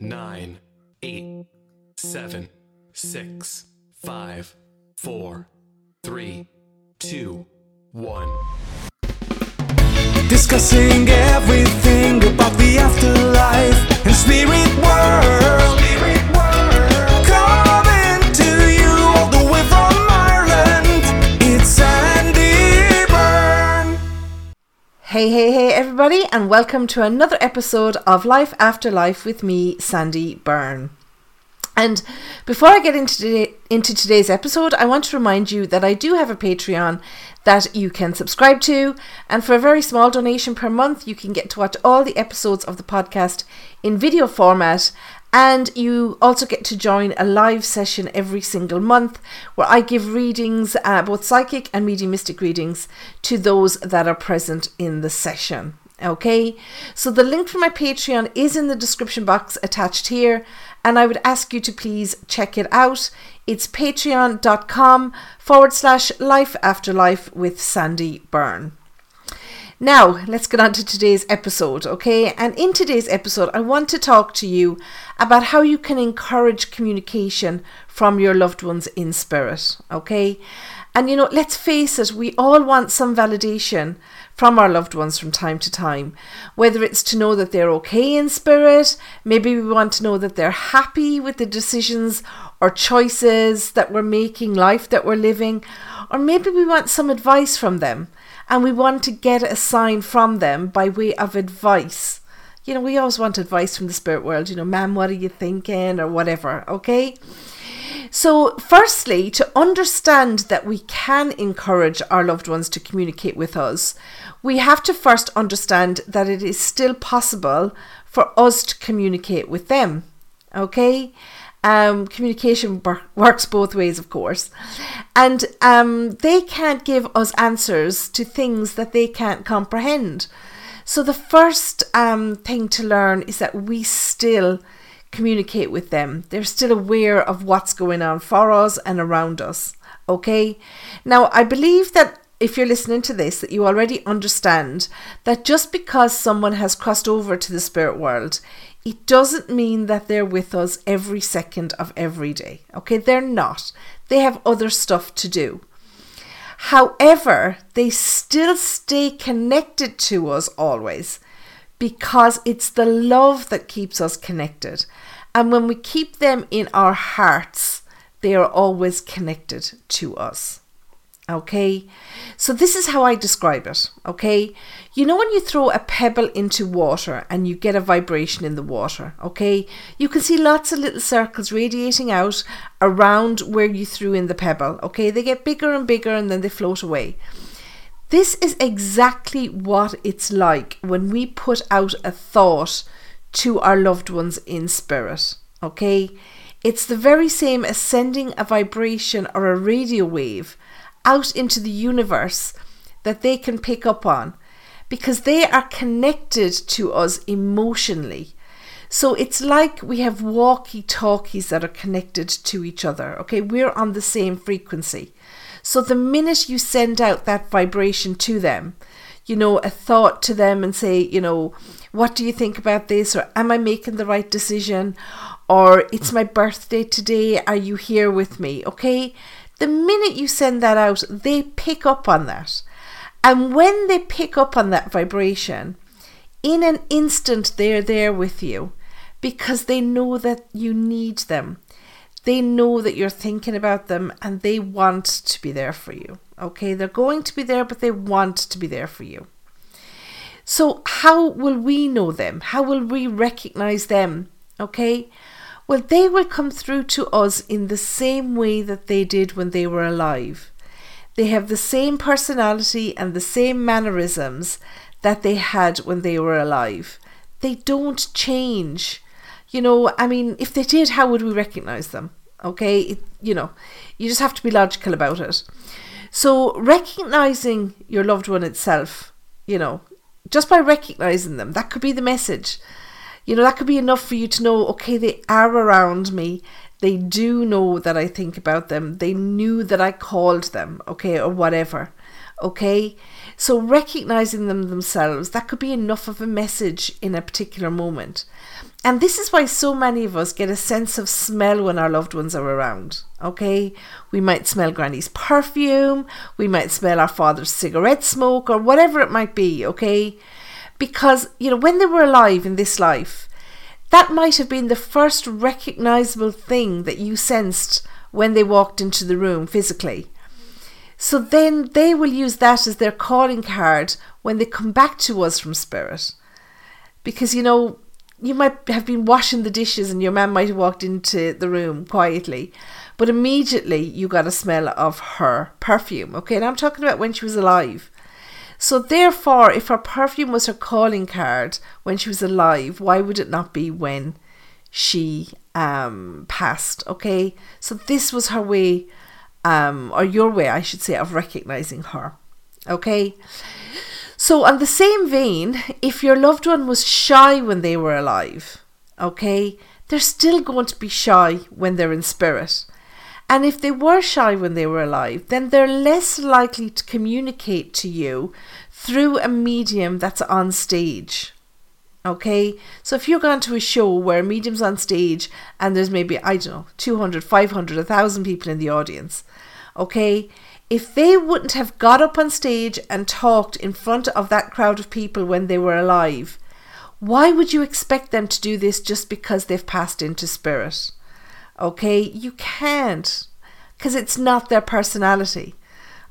nine, eight, seven, six, five, four, three, two, one. Discussing everything about the afterlife and spirit world. Coming Hey, hey, hey, everybody, and welcome to another episode of Life After Life with me, Sandie Byrne. And before I get into today, into today's episode, I want to remind you that I do have a Patreon that you can subscribe to, and for a very small donation per month, you can get to watch all the episodes of the podcast in video format. And you also get to join a live session every single month where I give readings, uh, both psychic and mediumistic readings, to those that are present in the session. Okay, so the link for my Patreon is in the description box attached here, and I would ask you to please check it out. It's patreon.com forward slash life after life with Sandie Byrne. Now, let's get on to today's episode, okay? And in today's episode, I want to talk to you about how you can encourage communication from your loved ones in spirit, okay? And you know, let's face it, we all want some validation from our loved ones from time to time. Whether it's to know that they're okay in spirit, maybe we want to know that they're happy with the decisions or choices that we're making, life that we're living, or maybe we want some advice from them and we want to get a sign from them by way of advice. You know, we always want advice from the spirit world, you know, ma'am, what are you thinking, or whatever, okay? So, firstly, to understand that we can encourage our loved ones to communicate with us, we have to first understand that it is still possible for us to communicate with them. Okay? Um, communication wor- works both ways, of course. And um, they can't give us answers to things that they can't comprehend. So, the first um, thing to learn is that we still communicate with them. They're still aware of what's going on for us and around us. Okay? Now, I believe that if you're listening to this, that you already understand that just because someone has crossed over to the spirit world, it doesn't mean that they're with us every second of every day. Okay? They're not. They have other stuff to do. However, they still stay connected to us always because it's the love that keeps us connected. And when we keep them in our hearts, they are always connected to us. Okay, so this is how I describe it. Okay, you know when you throw a pebble into water and you get a vibration in the water. Okay, you can see lots of little circles radiating out around where you threw in the pebble. Okay, they get bigger and bigger and then they float away. This is exactly what it's like when we put out a thought to our loved ones in spirit. Okay, it's the very same as sending a vibration or a radio wave out into the universe that they can pick up on because they are connected to us emotionally. So it's like we have walkie talkies that are connected to each other. Okay, we're on the same frequency. So the minute you send out that vibration to them, you know, a thought to them and say, you know, what do you think about this? Or am I making the right decision? Or it's my birthday today. Are you here with me? Okay. The minute you send that out, they pick up on that. And when they pick up on that vibration, in an instant, they're there with you because they know that you need them. They know that you're thinking about them and they want to be there for you. Okay, they're going to be there, but they want to be there for you. So, how will we know them? How will we recognize them? Okay, well, they will come through to us in the same way that they did when they were alive. They have the same personality and the same mannerisms that they had when they were alive. They don't change. You know, I mean, if they did, how would we recognize them? Okay, it, you know, you just have to be logical about it. So, recognizing your loved one itself, you know, just by recognizing them, that could be the message. You know, that could be enough for you to know, okay, they are around me. They do know that I think about them. They knew that I called them, okay, or whatever. Okay, so recognizing them themselves, that could be enough of a message in a particular moment. And this is why so many of us get a sense of smell when our loved ones are around. Okay, we might smell Granny's perfume, we might smell our father's cigarette smoke, or whatever it might be. Okay, because you know, when they were alive in this life, that might have been the first recognizable thing that you sensed when they walked into the room physically. So then they will use that as their calling card when they come back to us from spirit. Because, you know, you might have been washing the dishes and your man might have walked into the room quietly, but immediately you got a smell of her perfume. Okay, and I'm talking about when she was alive. So, therefore, if her perfume was her calling card when she was alive, why would it not be when she um, passed? Okay, so this was her way um, or your way, I should say, of recognizing her. Okay? So, on the same vein, if your loved one was shy when they were alive, okay, they're still going to be shy when they're in spirit. And if they were shy when they were alive, then they're less likely to communicate to you through a medium that's on stage. Okay, so if you're going to a show where a medium's on stage and there's maybe, I don't know, 200, 500, 1,000 people in the audience, okay, if they wouldn't have got up on stage and talked in front of that crowd of people when they were alive, why would you expect them to do this just because they've passed into spirit? Okay, you can't because it's not their personality.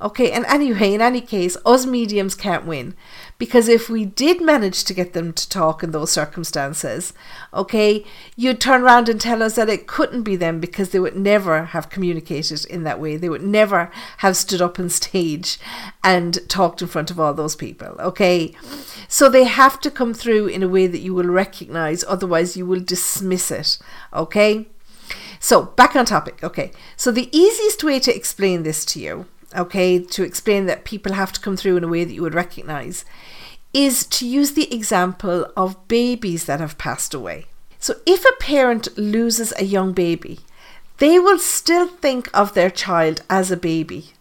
Okay, and anyway, in any case, us mediums can't win because if we did manage to get them to talk in those circumstances, okay, you'd turn around and tell us that it couldn't be them because they would never have communicated in that way. They would never have stood up on stage and talked in front of all those people, okay? So they have to come through in a way that you will recognize, otherwise, you will dismiss it, okay? So, back on topic, okay. So, the easiest way to explain this to you okay, to explain that people have to come through in a way that you would recognize, is to use the example of babies that have passed away. So if a parent loses a young baby, they will still think of their child as a baby,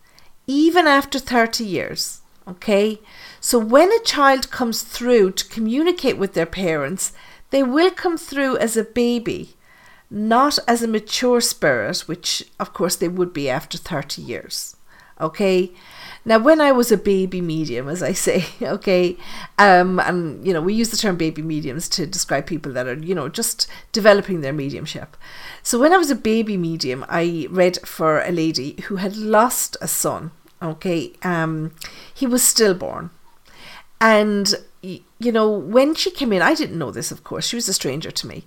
even after 30 years. Okay? So when a child comes through to communicate with their parents, they will come through as a baby, not as a mature spirit, which of course they would be after 30 years. Okay. Now, when I was a baby medium, as I say, okay, um, and you know, we use the term baby mediums to describe people that are, you know, just developing their mediumship. So, when I was a baby medium, I read for a lady who had lost a son. Okay, um, he was stillborn, and you know, when she came in, I didn't know this, of course, she was a stranger to me.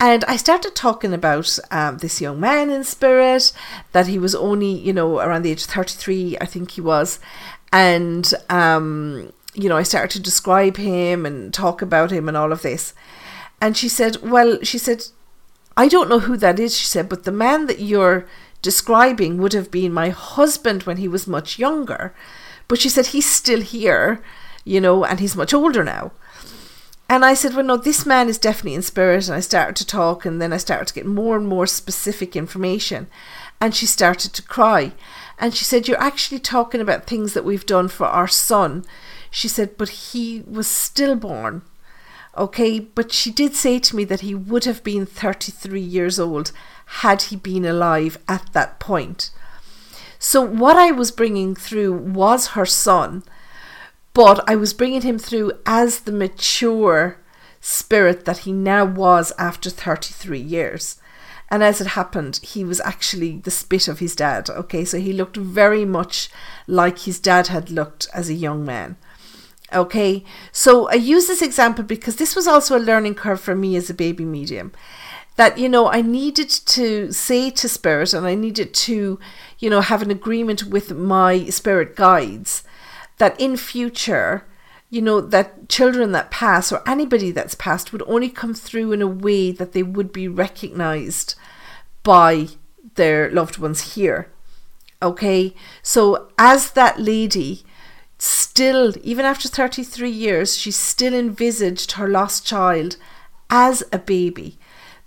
And I started talking about um, this young man in spirit, that he was only, you know, around the age of 33, I think he was. And, um, you know, I started to describe him and talk about him and all of this. And she said, Well, she said, I don't know who that is, she said, but the man that you're describing would have been my husband when he was much younger. But she said, He's still here, you know, and he's much older now. And I said, well, no, this man is definitely in spirit. And I started to talk, and then I started to get more and more specific information. And she started to cry. And she said, You're actually talking about things that we've done for our son. She said, But he was stillborn. Okay, but she did say to me that he would have been 33 years old had he been alive at that point. So, what I was bringing through was her son but I was bringing him through as the mature spirit that he now was after 33 years. And as it happened, he was actually the spit of his dad. Okay, so he looked very much like his dad had looked as a young man. Okay, so I use this example because this was also a learning curve for me as a baby medium. That, you know, I needed to say to spirit and I needed to, you know, have an agreement with my spirit guides that in future, you know, that children that pass or anybody that's passed would only come through in a way that they would be recognized by their loved ones here. Okay, so as that lady, still, even after 33 years, she still envisaged her lost child as a baby.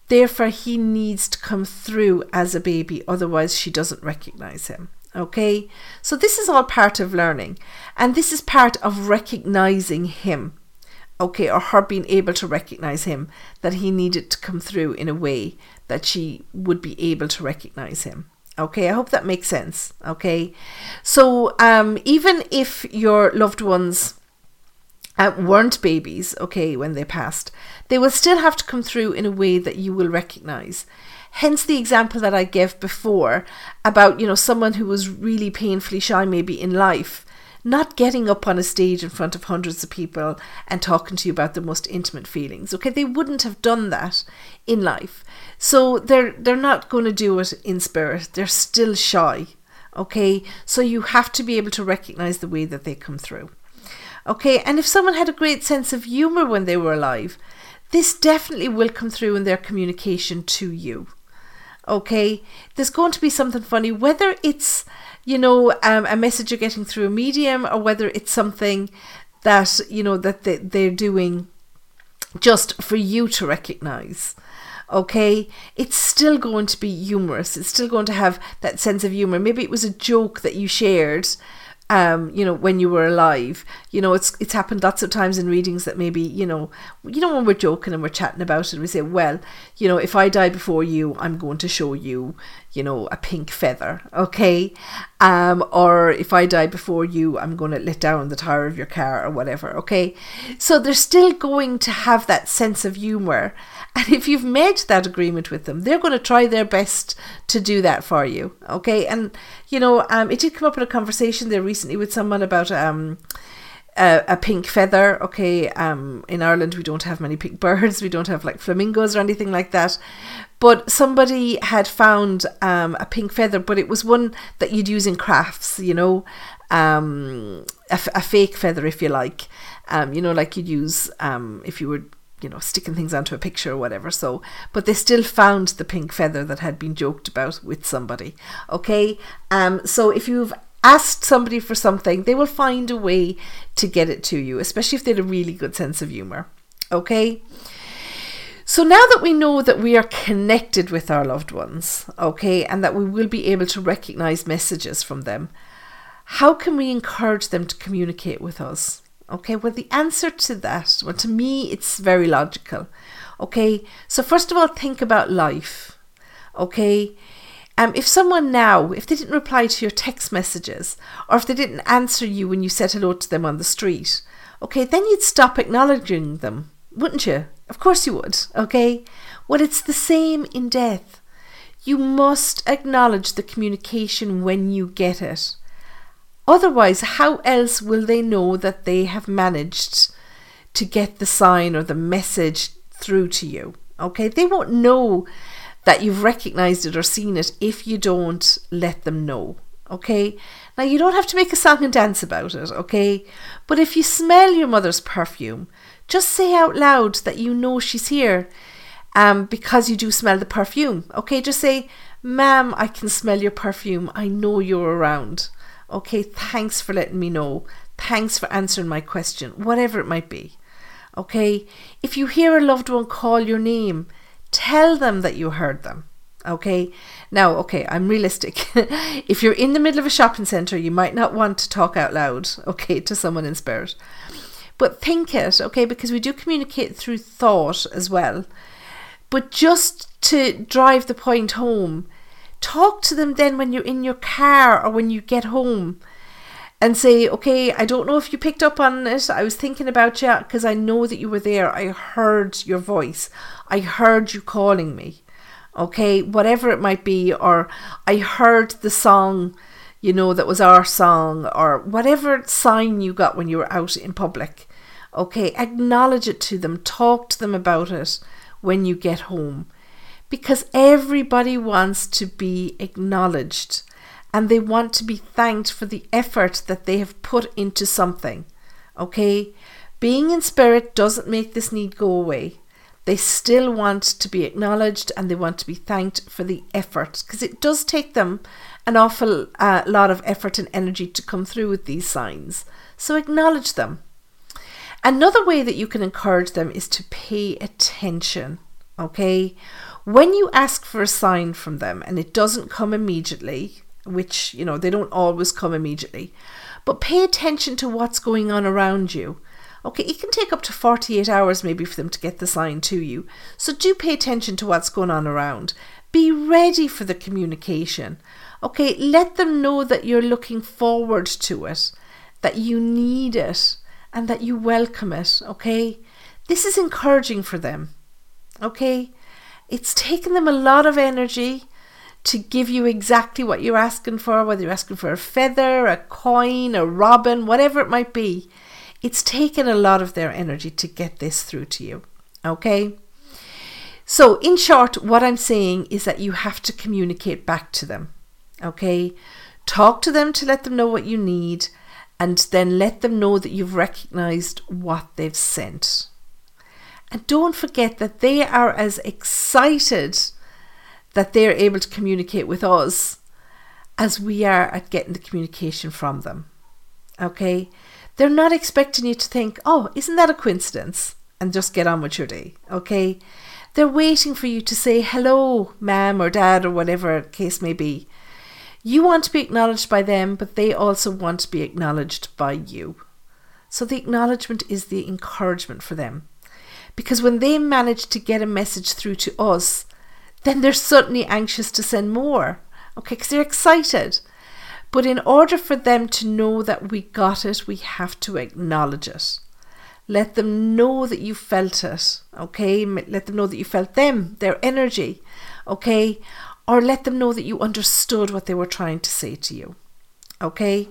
Therefore, he needs to come through as a baby, otherwise, she doesn't recognize him. Okay, so this is all part of learning, and this is part of recognizing him. Okay, or her being able to recognize him, that he needed to come through in a way that she would be able to recognize him. Okay, I hope that makes sense. Okay, so um, even if your loved ones uh, weren't babies, okay, when they passed, they will still have to come through in a way that you will recognize. Hence the example that I gave before about, you know, someone who was really painfully shy maybe in life, not getting up on a stage in front of hundreds of people and talking to you about their most intimate feelings. Okay, they wouldn't have done that in life. So they're they're not going to do it in spirit. They're still shy. Okay? So you have to be able to recognize the way that they come through. Okay, and if someone had a great sense of humor when they were alive, this definitely will come through in their communication to you okay? There's going to be something funny whether it's you know um, a message you're getting through a medium or whether it's something that you know that they, they're doing just for you to recognize okay? It's still going to be humorous. It's still going to have that sense of humor. Maybe it was a joke that you shared um, you know, when you were alive. You know, it's it's happened lots of times in readings that maybe, you know, you know, when we're joking and we're chatting about it, and we say, well, you know, if I die before you, I'm going to show you, you know, a pink feather, okay? Um, or if I die before you, I'm going to let down the tire of your car or whatever, okay? So they're still going to have that sense of humor. And if you've made that agreement with them, they're going to try their best to do that for you, okay? And, you know, um, it did come up in a conversation there recently with someone about, um, a, a, pink feather. Okay, um, in Ireland we don't have many pink birds. We don't have like flamingos or anything like that. But somebody had found um, a pink feather, but it was one that you'd use in crafts. You know, um, a, a fake feather, if you like. Um, you know, like you'd use um, if you were you know, sticking things onto a picture or whatever. So, but they still found the pink feather that had been joked about with somebody. Okay. Um, so if you've asked somebody for something, they will find a way to get it to you, especially if they had a really good sense of humor. Okay? So now that we know that we are connected with our loved ones, okay, and that we will be able to recognize messages from them, how can we encourage them to communicate with us? Okay, well, the answer to that, well, to me, it's very logical. Okay, so first of all, think about life. Okay, um, if someone now, if they didn't reply to your text messages, or if they didn't answer you when you said hello to them on the street, okay, then you'd stop acknowledging them, wouldn't you? Of course you would, okay? Well, it's the same in death. You must acknowledge the communication when you get it. Otherwise, how else will they know that they have managed to get the sign or the message through to you? Okay, they won't know that you've recognized it or seen it if you don't let them know. Okay? Now, you don't have to make a song and dance about it, okay? But if you smell your mother's perfume, just say out loud that you know she's here um, because you do smell the perfume, okay? Just say, Ma'am, I can smell your perfume. I know you're around. Okay, thanks for letting me know. Thanks for answering my question, whatever it might be. Okay, if you hear a loved one call your name, Tell them that you heard them. Okay. Now, okay, I'm realistic. if you're in the middle of a shopping centre, you might not want to talk out loud, okay, to someone in spirit. But think it, okay, because we do communicate through thought as well. But just to drive the point home, talk to them then when you're in your car or when you get home and say, okay, I don't know if you picked up on it. I was thinking about you because I know that you were there. I heard your voice. I heard you calling me. Okay, whatever it might be, or I heard the song, you know, that was our song, or whatever sign you got when you were out in public. Okay, acknowledge it to them, talk to them about it when you get home. Because everybody wants to be acknowledged and they want to be thanked for the effort that they have put into something. Okay? Being in spirit doesn't make this need go away. They still want to be acknowledged and they want to be thanked for the effort because it does take them an awful uh, lot of effort and energy to come through with these signs. So acknowledge them. Another way that you can encourage them is to pay attention. Okay? When you ask for a sign from them and it doesn't come immediately, which, you know, they don't always come immediately. But pay attention to what's going on around you. Okay, it can take up to 48 hours maybe for them to get the sign to you. So do pay attention to what's going on around. Be ready for the communication. Okay, let them know that you're looking forward to it, that you need it, and that you welcome it. Okay, this is encouraging for them. Okay, it's taken them a lot of energy to give you exactly what you're asking for, whether you're asking for a feather, a coin, a robin, whatever it might be. It's taken a lot of their energy to get this through to you. Okay? So, in short, what I'm saying is that you have to communicate back to them. Okay? Talk to them to let them know what you need and then let them know that you've recognized what they've sent. And don't forget that they are as excited that they're able to communicate with us as we are at getting the communication from them. Okay? They're not expecting you to think, oh, isn't that a coincidence? And just get on with your day. Okay? They're waiting for you to say hello, ma'am or dad or whatever case may be. You want to be acknowledged by them, but they also want to be acknowledged by you. So the acknowledgement is the encouragement for them. Because when they manage to get a message through to us, then they're suddenly anxious to send more. Okay, because they're excited. But in order for them to know that we got it, we have to acknowledge it. Let them know that you felt it, okay? Let them know that you felt them, their energy, okay? Or let them know that you understood what they were trying to say to you, okay?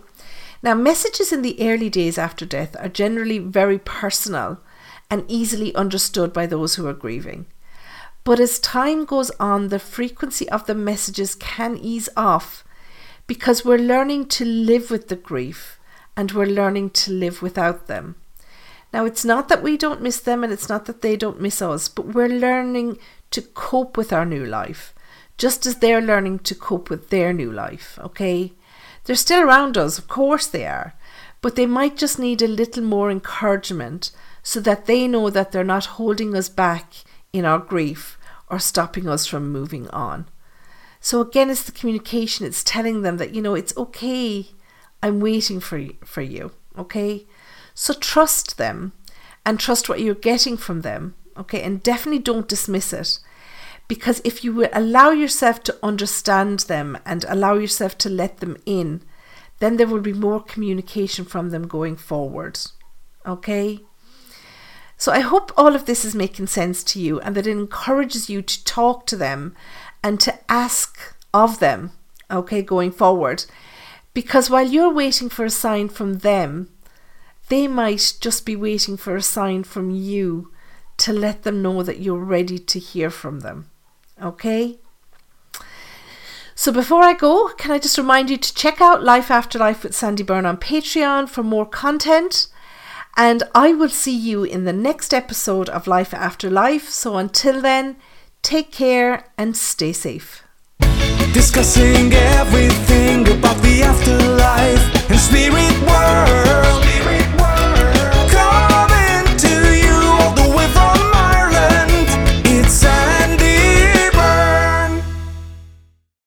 Now, messages in the early days after death are generally very personal and easily understood by those who are grieving. But as time goes on, the frequency of the messages can ease off because we're learning to live with the grief and we're learning to live without them. Now, it's not that we don't miss them and it's not that they don't miss us, but we're learning to cope with our new life, just as they're learning to cope with their new life, okay? They're still around us, of course they are, but they might just need a little more encouragement so that they know that they're not holding us back in our grief or stopping us from moving on. So again, it's the communication. It's telling them that, you know, it's okay. I'm waiting for you, for you. Okay. So trust them and trust what you're getting from them. Okay. And definitely don't dismiss it. Because if you will allow yourself to understand them and allow yourself to let them in, then there will be more communication from them going forward. Okay? So I hope all of this is making sense to you and that it encourages you to talk to them and to ask of them, okay, going forward. Because while you're waiting for a sign from them, they might just be waiting for a sign from you to let them know that you're ready to hear from them. Okay? So before I go, can I just remind you to check out Life After Life with Sandie Byrne on Patreon for more content. And I will see you in the next episode of Life After Life. So until then, Take care and stay safe. Discussing everything about the afterlife and spirit world.